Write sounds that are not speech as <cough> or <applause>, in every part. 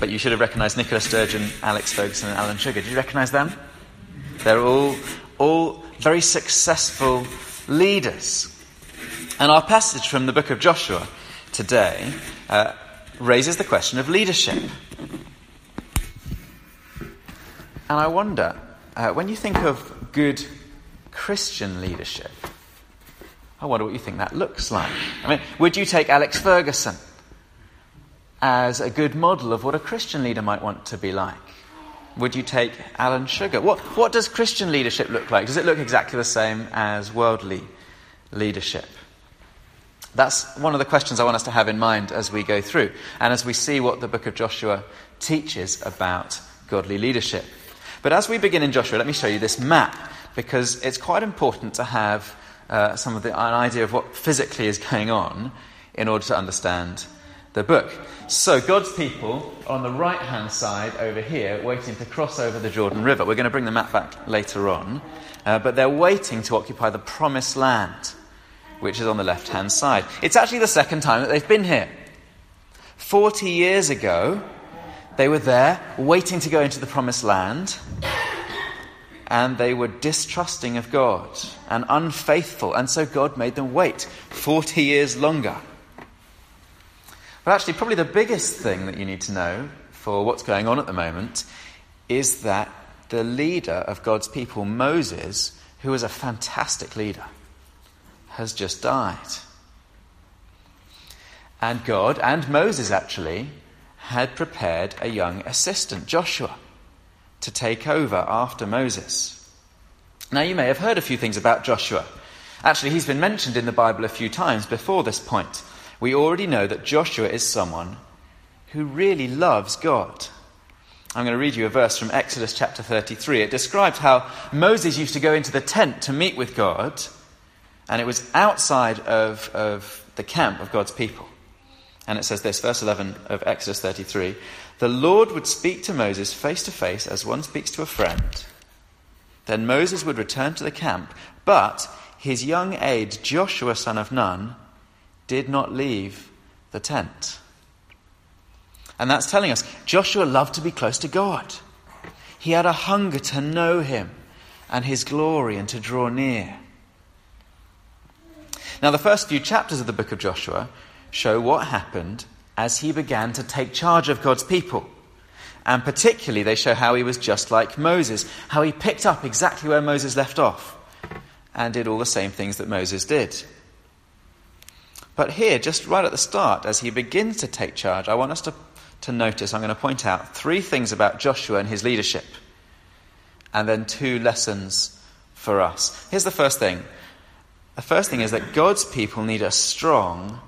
But you should have recognized Nicola Sturgeon, Alex Ferguson, and Alan Sugar. Did you recognize them? They're all, all very successful leaders. And our passage from the book of Joshua today uh, raises the question of leadership. And I wonder, uh, when you think of good Christian leadership, I wonder what you think that looks like. I mean, would you take Alex Ferguson as a good model of what a Christian leader might want to be like? Would you take Alan Sugar? What, what does Christian leadership look like? Does it look exactly the same as worldly leadership? That's one of the questions I want us to have in mind as we go through and as we see what the book of Joshua teaches about godly leadership. But as we begin in Joshua, let me show you this map because it's quite important to have uh, some of the, an idea of what physically is going on in order to understand the book. So, God's people on the right hand side over here, waiting to cross over the Jordan River. We're going to bring the map back later on, uh, but they're waiting to occupy the promised land, which is on the left hand side. It's actually the second time that they've been here. Forty years ago, they were there waiting to go into the promised land, and they were distrusting of God and unfaithful, and so God made them wait 40 years longer. But actually, probably the biggest thing that you need to know for what's going on at the moment is that the leader of God's people, Moses, who was a fantastic leader, has just died. And God, and Moses actually, had prepared a young assistant, Joshua to take over after Moses. Now, you may have heard a few things about Joshua. Actually, he's been mentioned in the Bible a few times before this point. We already know that Joshua is someone who really loves God. I'm going to read you a verse from Exodus chapter 33. It describes how Moses used to go into the tent to meet with God, and it was outside of, of the camp of God's people. And it says this, verse 11 of Exodus 33 The Lord would speak to Moses face to face as one speaks to a friend. Then Moses would return to the camp, but his young aide, Joshua son of Nun, did not leave the tent. And that's telling us Joshua loved to be close to God. He had a hunger to know him and his glory and to draw near. Now, the first few chapters of the book of Joshua show what happened as he began to take charge of God's people. And particularly, they show how he was just like Moses, how he picked up exactly where Moses left off and did all the same things that Moses did. But here, just right at the start, as he begins to take charge, I want us to, to notice, I'm going to point out three things about Joshua and his leadership, and then two lessons for us. Here's the first thing. The first thing is that God's people need a strong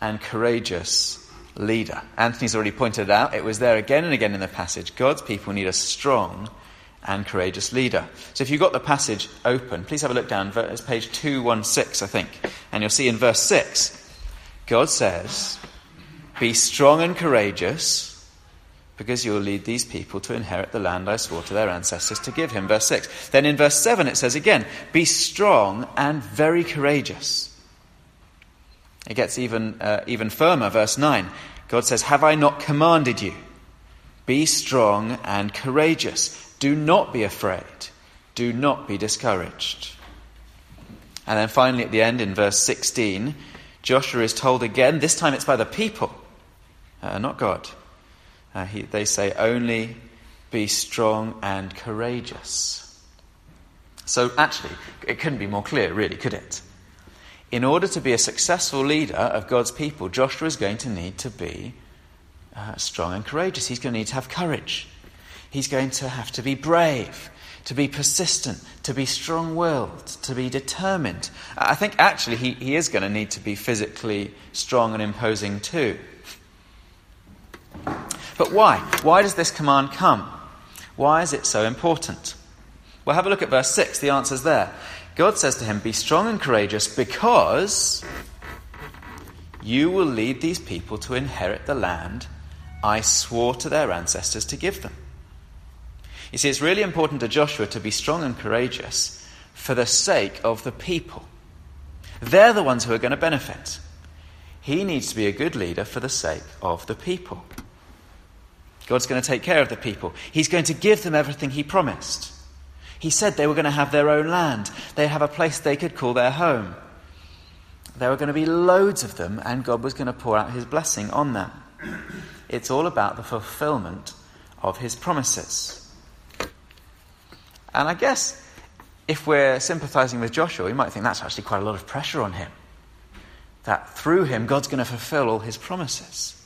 and courageous leader. Anthony's already pointed it out. It was there again and again in the passage. God's people need a strong and courageous leader. So if you've got the passage open, please have a look down. It's page 216, I think. And you'll see in verse 6, God says, Be strong and courageous because you'll lead these people to inherit the land I swore to their ancestors to give him. Verse 6. Then in verse 7 it says again, Be strong and very courageous. It gets even, uh, even firmer, verse 9. God says, Have I not commanded you? Be strong and courageous. Do not be afraid. Do not be discouraged. And then finally, at the end, in verse 16, Joshua is told again, this time it's by the people, uh, not God. Uh, he, they say, Only be strong and courageous. So actually, it couldn't be more clear, really, could it? in order to be a successful leader of God's people, Joshua is going to need to be uh, strong and courageous. He's going to need to have courage. He's going to have to be brave, to be persistent, to be strong willed, to be determined. I think actually he, he is going to need to be physically strong and imposing too. But why? Why does this command come? Why is it so important? Well, have a look at verse 6. The answer's there. God says to him, Be strong and courageous because you will lead these people to inherit the land I swore to their ancestors to give them. You see, it's really important to Joshua to be strong and courageous for the sake of the people. They're the ones who are going to benefit. He needs to be a good leader for the sake of the people. God's going to take care of the people. He's going to give them everything He promised. He said they were going to have their own land, they'd have a place they could call their home. There were going to be loads of them, and God was going to pour out His blessing on them. It's all about the fulfillment of His promises. And I guess if we're sympathizing with Joshua, we might think that's actually quite a lot of pressure on him. That through him, God's going to fulfill all his promises.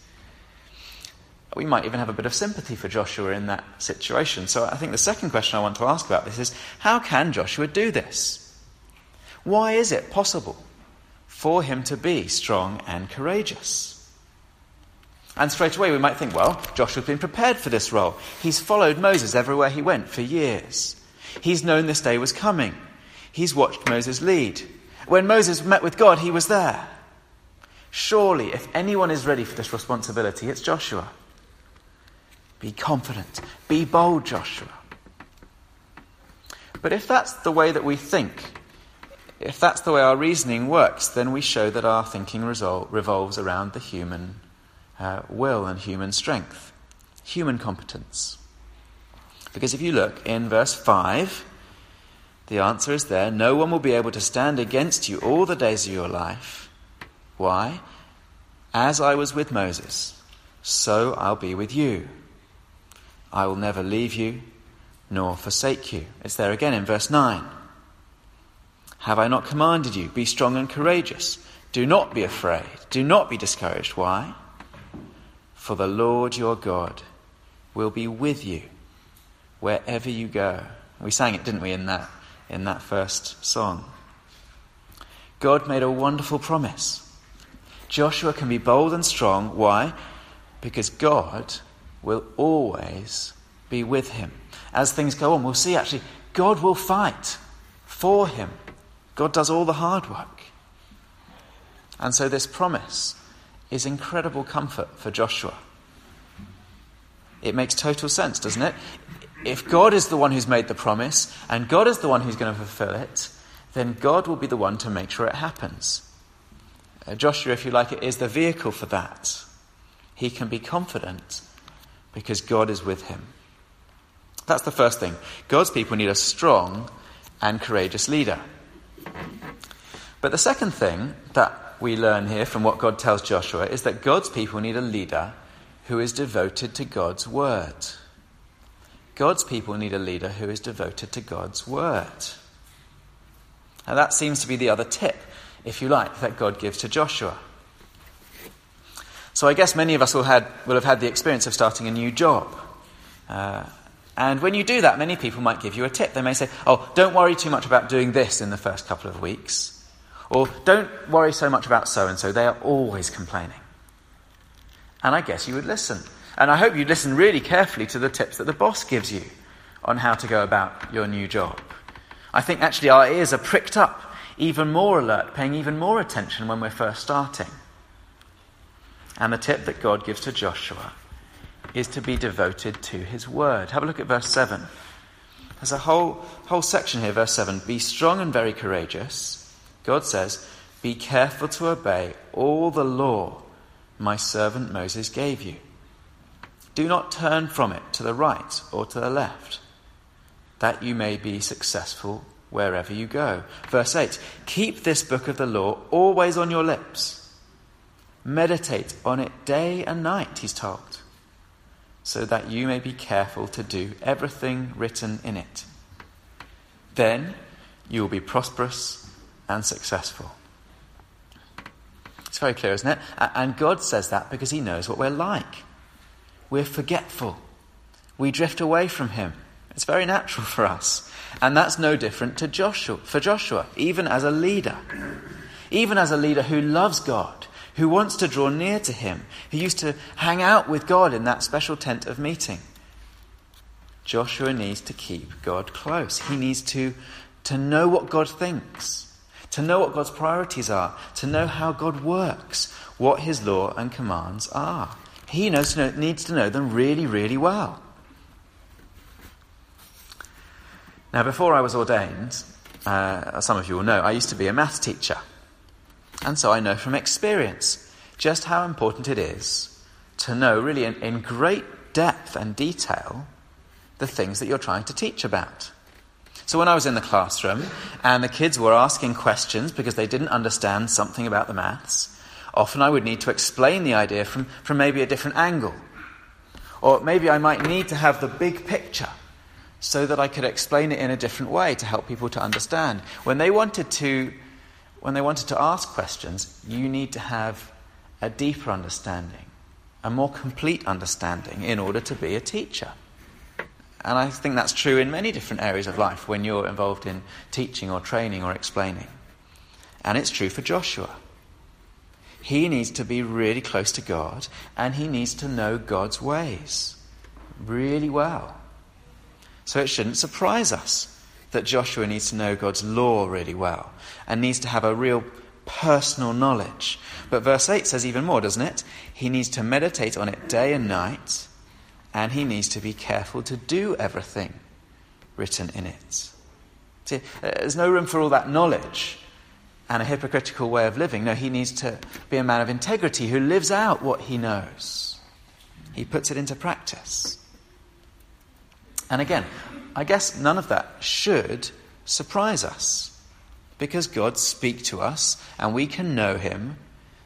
We might even have a bit of sympathy for Joshua in that situation. So I think the second question I want to ask about this is how can Joshua do this? Why is it possible for him to be strong and courageous? And straight away we might think, well, Joshua's been prepared for this role. He's followed Moses everywhere he went for years. He's known this day was coming. He's watched Moses lead. When Moses met with God, he was there. Surely, if anyone is ready for this responsibility, it's Joshua. Be confident. Be bold, Joshua. But if that's the way that we think, if that's the way our reasoning works, then we show that our thinking resol- revolves around the human uh, will and human strength, human competence. Because if you look in verse 5, the answer is there no one will be able to stand against you all the days of your life. Why? As I was with Moses, so I'll be with you. I will never leave you nor forsake you. It's there again in verse 9. Have I not commanded you? Be strong and courageous. Do not be afraid. Do not be discouraged. Why? For the Lord your God will be with you wherever you go. We sang it, didn't we, in that, in that first song? God made a wonderful promise. Joshua can be bold and strong. Why? Because God will always be with him. As things go on, we'll see actually, God will fight for him. God does all the hard work. And so, this promise is incredible comfort for Joshua. It makes total sense, doesn't it? If God is the one who's made the promise and God is the one who's going to fulfill it, then God will be the one to make sure it happens. Uh, Joshua, if you like it, is the vehicle for that. He can be confident because God is with him. That's the first thing. God's people need a strong and courageous leader. But the second thing that we learn here from what God tells Joshua is that God's people need a leader who is devoted to God's word. God's people need a leader who is devoted to God's word. And that seems to be the other tip, if you like, that God gives to Joshua. So, I guess many of us will, had, will have had the experience of starting a new job. Uh, and when you do that, many people might give you a tip. They may say, Oh, don't worry too much about doing this in the first couple of weeks. Or don't worry so much about so and so. They are always complaining. And I guess you would listen. And I hope you listen really carefully to the tips that the boss gives you on how to go about your new job. I think actually our ears are pricked up, even more alert, paying even more attention when we're first starting. And the tip that God gives to Joshua is to be devoted to his word. Have a look at verse 7. There's a whole, whole section here, verse 7. Be strong and very courageous. God says, Be careful to obey all the law my servant Moses gave you. Do not turn from it to the right or to the left, that you may be successful wherever you go. Verse 8 Keep this book of the law always on your lips. Meditate on it day and night, he's told, so that you may be careful to do everything written in it. Then you will be prosperous and successful. It's very clear, isn't it? And God says that because he knows what we're like we're forgetful. We drift away from him. It's very natural for us. And that's no different to Joshua, for Joshua, even as a leader. Even as a leader who loves God, who wants to draw near to him, who used to hang out with God in that special tent of meeting. Joshua needs to keep God close. He needs to, to know what God thinks, to know what God's priorities are, to know how God works, what his law and commands are. He knows to know, needs to know them really, really well. Now, before I was ordained, uh, some of you will know, I used to be a maths teacher. And so I know from experience just how important it is to know, really, in, in great depth and detail the things that you're trying to teach about. So when I was in the classroom and the kids were asking questions because they didn't understand something about the maths, often I would need to explain the idea from, from maybe a different angle. Or maybe I might need to have the big picture so that I could explain it in a different way to help people to understand. When they wanted to, when they wanted to ask questions, you need to have a deeper understanding, a more complete understanding in order to be a teacher. And I think that's true in many different areas of life when you're involved in teaching or training or explaining. And it's true for Joshua. He needs to be really close to God and he needs to know God's ways really well. So it shouldn't surprise us that Joshua needs to know God's law really well and needs to have a real personal knowledge. But verse 8 says even more, doesn't it? He needs to meditate on it day and night and he needs to be careful to do everything written in it. See, there's no room for all that knowledge and a hypocritical way of living. No, he needs to be a man of integrity who lives out what he knows. He puts it into practice. And again, I guess none of that should surprise us because God speaks to us and we can know him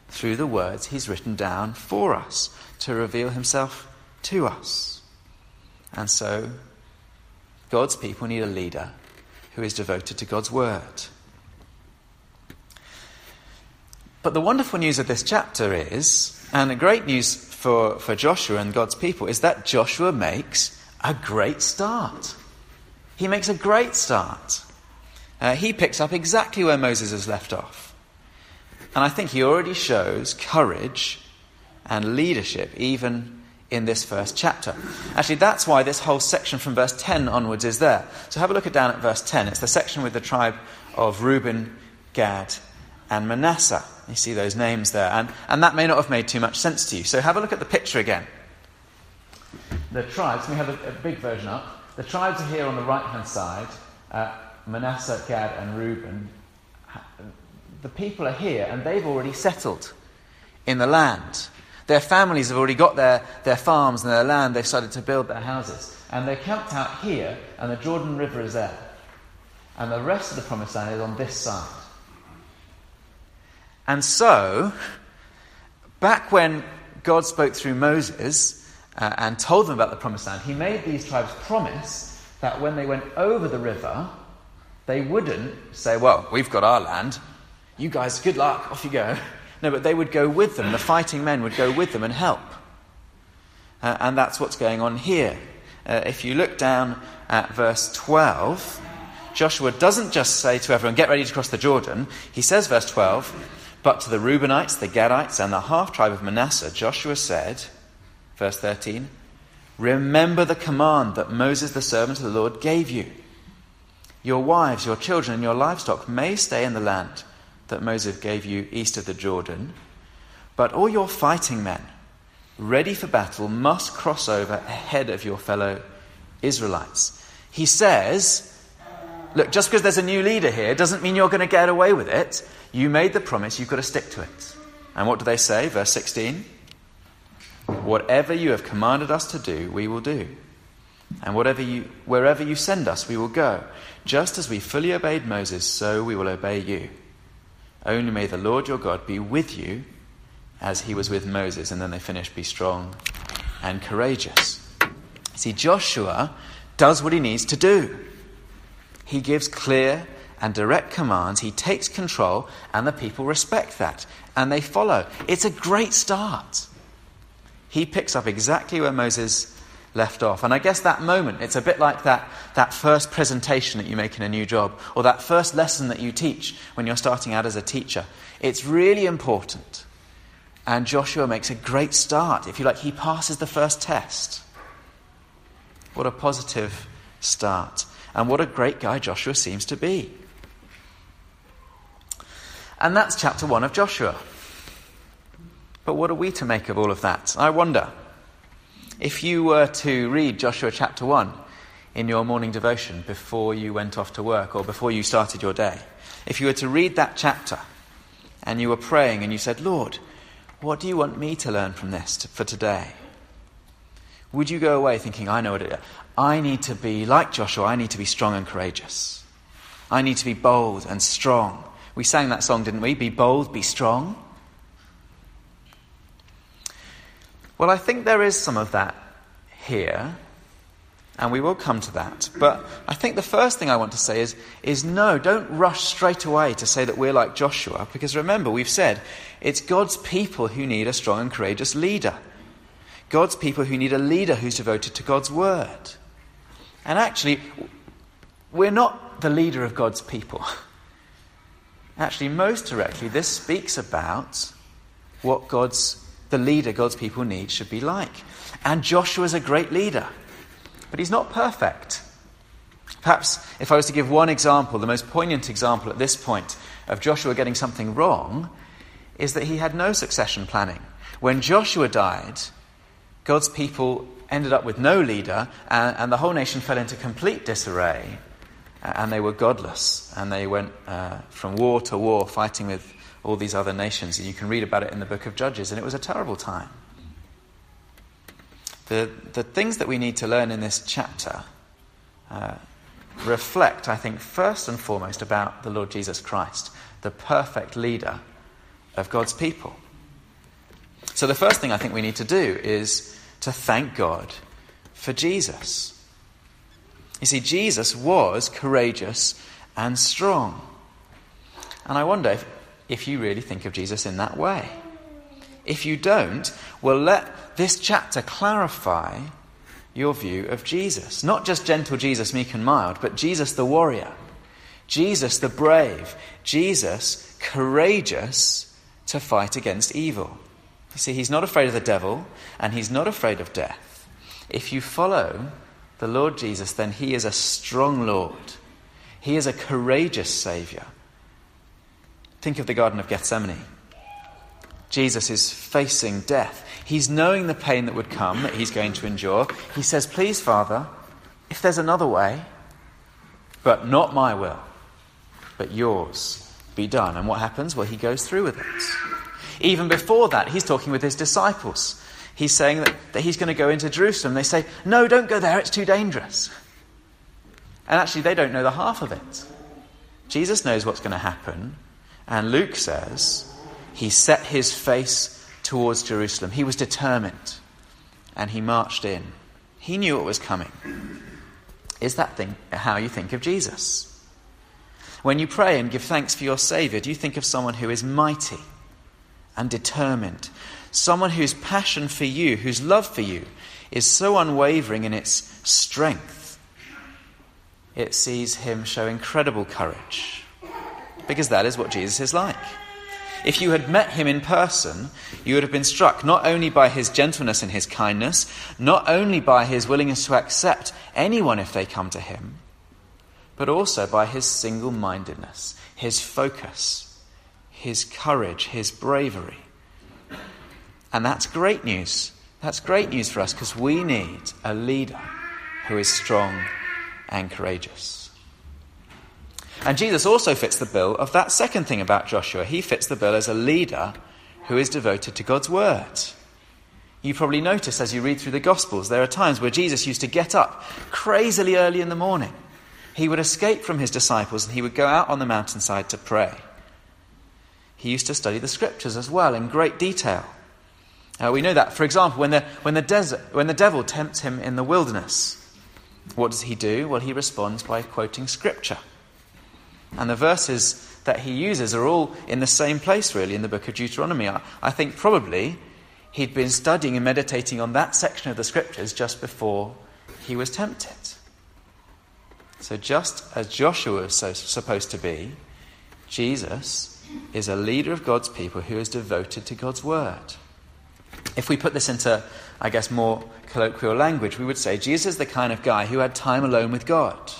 through the words he's written down for us to reveal himself to us. And so, God's people need a leader who is devoted to God's word. But the wonderful news of this chapter is, and the great news for, for Joshua and God's people, is that Joshua makes a great start. He makes a great start. Uh, he picks up exactly where Moses has left off. And I think he already shows courage and leadership, even in this first chapter. Actually, that's why this whole section from verse 10 onwards is there. So have a look at down at verse 10. It's the section with the tribe of Reuben, Gad, and Manasseh. You see those names there. And, and that may not have made too much sense to you. So have a look at the picture again. The tribes, we have a, a big version up. The tribes are here on the right hand side uh, Manasseh, Gad, and Reuben. The people are here, and they've already settled in the land. Their families have already got their, their farms and their land, they've started to build their houses. And they're camped out here, and the Jordan River is there. And the rest of the promised land is on this side. And so, back when God spoke through Moses uh, and told them about the promised land, he made these tribes promise that when they went over the river, they wouldn't say, Well, we've got our land. You guys, good luck, off you go. <laughs> No, but they would go with them. The fighting men would go with them and help. Uh, and that's what's going on here. Uh, if you look down at verse 12, Joshua doesn't just say to everyone, Get ready to cross the Jordan. He says, verse 12, But to the Reubenites, the Gadites, and the half tribe of Manasseh, Joshua said, verse 13, Remember the command that Moses, the servant of the Lord, gave you. Your wives, your children, and your livestock may stay in the land that Moses gave you east of the Jordan. But all your fighting men, ready for battle, must cross over ahead of your fellow Israelites. He says, Look, just because there's a new leader here doesn't mean you're going to get away with it. You made the promise, you've got to stick to it. And what do they say? Verse 16 Whatever you have commanded us to do, we will do. And whatever you, wherever you send us, we will go. Just as we fully obeyed Moses, so we will obey you. Only may the Lord your God be with you as he was with Moses. And then they finish, be strong and courageous. See, Joshua does what he needs to do. He gives clear and direct commands. He takes control, and the people respect that. And they follow. It's a great start. He picks up exactly where Moses left off. And I guess that moment, it's a bit like that, that first presentation that you make in a new job, or that first lesson that you teach when you're starting out as a teacher. It's really important. And Joshua makes a great start. If you like, he passes the first test. What a positive start. And what a great guy Joshua seems to be. And that's chapter one of Joshua. But what are we to make of all of that? I wonder. If you were to read Joshua chapter 1 in your morning devotion before you went off to work or before you started your day, if you were to read that chapter and you were praying and you said, Lord, what do you want me to learn from this for today? Would you go away thinking, I know what it is? I need to be like Joshua, I need to be strong and courageous. I need to be bold and strong. We sang that song, didn't we? Be bold, be strong. Well, I think there is some of that here, and we will come to that. But I think the first thing I want to say is, is no, don't rush straight away to say that we're like Joshua, because remember, we've said it's God's people who need a strong and courageous leader. God's people who need a leader who's devoted to God's word. And actually, we're not the leader of God's people. <laughs> Actually, most directly, this speaks about what God's, the leader God's people need should be like. And Joshua's a great leader, but he's not perfect. Perhaps if I was to give one example, the most poignant example at this point of Joshua getting something wrong is that he had no succession planning. When Joshua died, God's people ended up with no leader, and, and the whole nation fell into complete disarray, and they were godless, and they went uh, from war to war fighting with all these other nations. And you can read about it in the book of Judges, and it was a terrible time. The, the things that we need to learn in this chapter uh, reflect, I think, first and foremost about the Lord Jesus Christ, the perfect leader of God's people. So, the first thing I think we need to do is to thank God for Jesus. You see, Jesus was courageous and strong. And I wonder if, if you really think of Jesus in that way. If you don't, well, let this chapter clarify your view of Jesus. Not just gentle Jesus, meek and mild, but Jesus the warrior, Jesus the brave, Jesus courageous to fight against evil. You see, he's not afraid of the devil and he's not afraid of death. If you follow the Lord Jesus, then he is a strong Lord. He is a courageous Saviour. Think of the Garden of Gethsemane. Jesus is facing death. He's knowing the pain that would come, that he's going to endure. He says, Please, Father, if there's another way, but not my will, but yours, be done. And what happens? Well, he goes through with it. Even before that, he's talking with his disciples. He's saying that, that he's going to go into Jerusalem. They say, No, don't go there, it's too dangerous. And actually, they don't know the half of it. Jesus knows what's going to happen. And Luke says he set his face towards Jerusalem. He was determined. And he marched in. He knew what was coming. Is that thing, how you think of Jesus? When you pray and give thanks for your Saviour, do you think of someone who is mighty? And determined. Someone whose passion for you, whose love for you, is so unwavering in its strength. It sees him show incredible courage. Because that is what Jesus is like. If you had met him in person, you would have been struck not only by his gentleness and his kindness, not only by his willingness to accept anyone if they come to him, but also by his single mindedness, his focus, his courage, his bravery. And that's great news. That's great news for us because we need a leader who is strong and courageous. And Jesus also fits the bill of that second thing about Joshua. He fits the bill as a leader who is devoted to God's word. You probably notice as you read through the Gospels, there are times where Jesus used to get up crazily early in the morning. He would escape from his disciples and he would go out on the mountainside to pray he used to study the scriptures as well in great detail. Uh, we know that, for example, when the, when, the desert, when the devil tempts him in the wilderness, what does he do? Well, he responds by quoting scripture. And the verses that he uses are all in the same place, really, in the book of Deuteronomy. I, I think probably he'd been studying and meditating on that section of the scriptures just before he was tempted. So, just as Joshua was so, supposed to be, Jesus is a leader of God's people who is devoted to God's word. If we put this into, I guess, more colloquial language, we would say Jesus is the kind of guy who had time alone with God.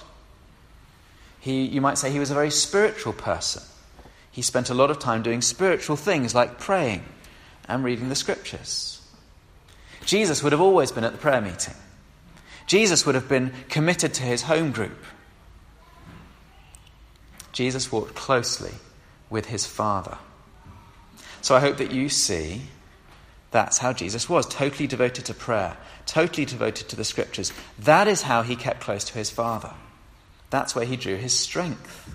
He, you might say he was a very spiritual person. He spent a lot of time doing spiritual things like praying and reading the scriptures. Jesus would have always been at the prayer meeting. Jesus would have been committed to his home group. Jesus walked closely with his Father. So I hope that you see That's how Jesus was totally devoted to prayer, totally devoted to the scriptures. That is how he kept close to his Father. That's where he drew his strength.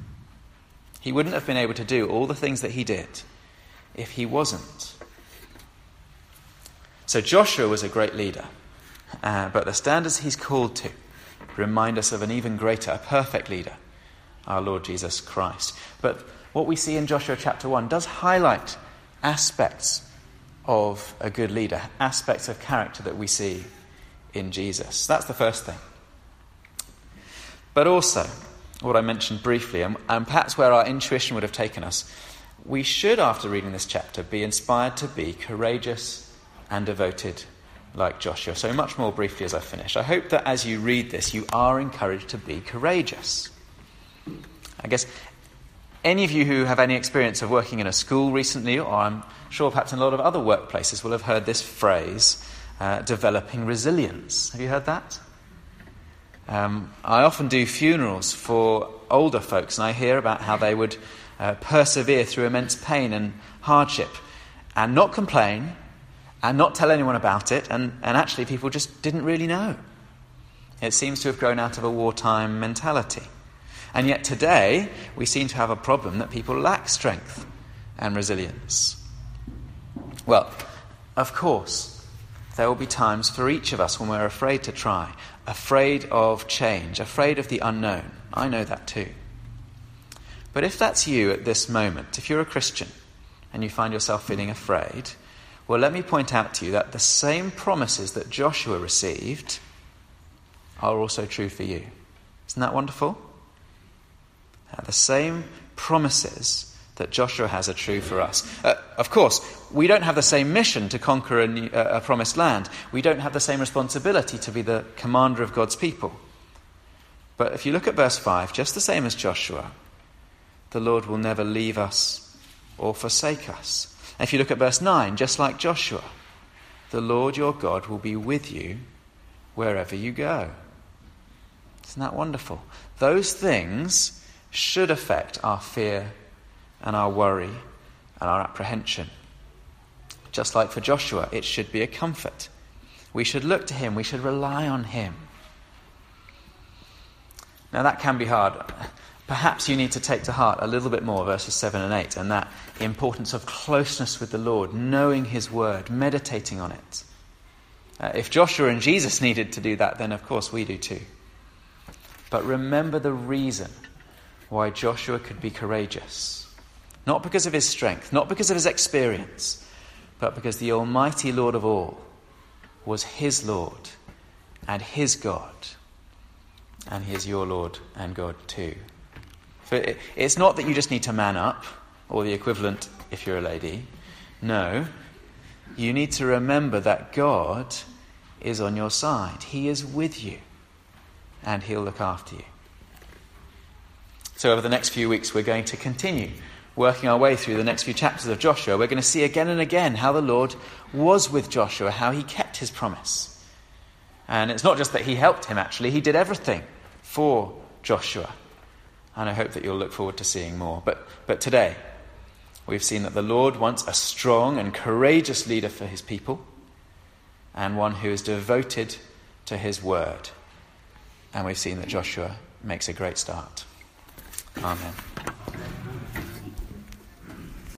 He wouldn't have been able to do all the things that he did if he wasn't. So Joshua was a great leader, uh, but the standards he's called to remind us of an even greater, a perfect leader, our Lord Jesus Christ. But what we see in Joshua chapter 1 does highlight aspects of a good leader, aspects of character that we see in Jesus. That's the first thing. But also, what I mentioned briefly, and, and perhaps where our intuition would have taken us, we should, after reading this chapter, be inspired to be courageous and devoted like Joshua. So, much more briefly as I finish, I hope that as you read this, you are encouraged to be courageous. I guess any of you who have any experience of working in a school recently, or I'm sure perhaps in a lot of other workplaces, will have heard this phrase uh, developing resilience. Have you heard that? Um, I often do funerals for older folks, and I hear about how they would uh, persevere through immense pain and hardship and not complain and not tell anyone about it, and, and actually, people just didn't really know. It seems to have grown out of a wartime mentality. And yet, today, we seem to have a problem that people lack strength and resilience. Well, of course, there will be times for each of us when we're afraid to try, afraid of change, afraid of the unknown. I know that too. But if that's you at this moment, if you're a Christian and you find yourself feeling afraid, well, let me point out to you that the same promises that Joshua received are also true for you. Isn't that wonderful? The same promises that Joshua has are true for us. Uh, of course, we don't have the same mission to conquer a, new, uh, a promised land. We don't have the same responsibility to be the commander of God's people. But if you look at verse 5, just the same as Joshua, the Lord will never leave us or forsake us. And if you look at verse 9, just like Joshua, the Lord your God will be with you wherever you go. Isn't that wonderful? Those things should affect our fear and our worry and our apprehension. Just like for Joshua, it should be a comfort. We should look to him, we should rely on him. Now, that can be hard. Perhaps you need to take to heart a little bit more verses 7 and 8 and that importance of closeness with the Lord, knowing his word, meditating on it. Uh, if Joshua and Jesus needed to do that, then of course we do too. But remember the reason why Joshua could be courageous. Not because of his strength, not because of his experience, but because the Almighty Lord of all was his Lord and his God. And he is your Lord and God too. For it's not that you just need to man up, or the equivalent if you're a lady. No, you need to remember that God is on your side. He is with you, and He'll look after you. So, over the next few weeks, we're going to continue working our way through the next few chapters of Joshua. We're going to see again and again how the Lord was with Joshua, how he kept his promise. And it's not just that he helped him, actually, he did everything for Joshua. And I hope that you'll look forward to seeing more. But, but today, we've seen that the Lord wants a strong and courageous leader for his people and one who is devoted to his word. And we've seen that Joshua makes a great start. 安排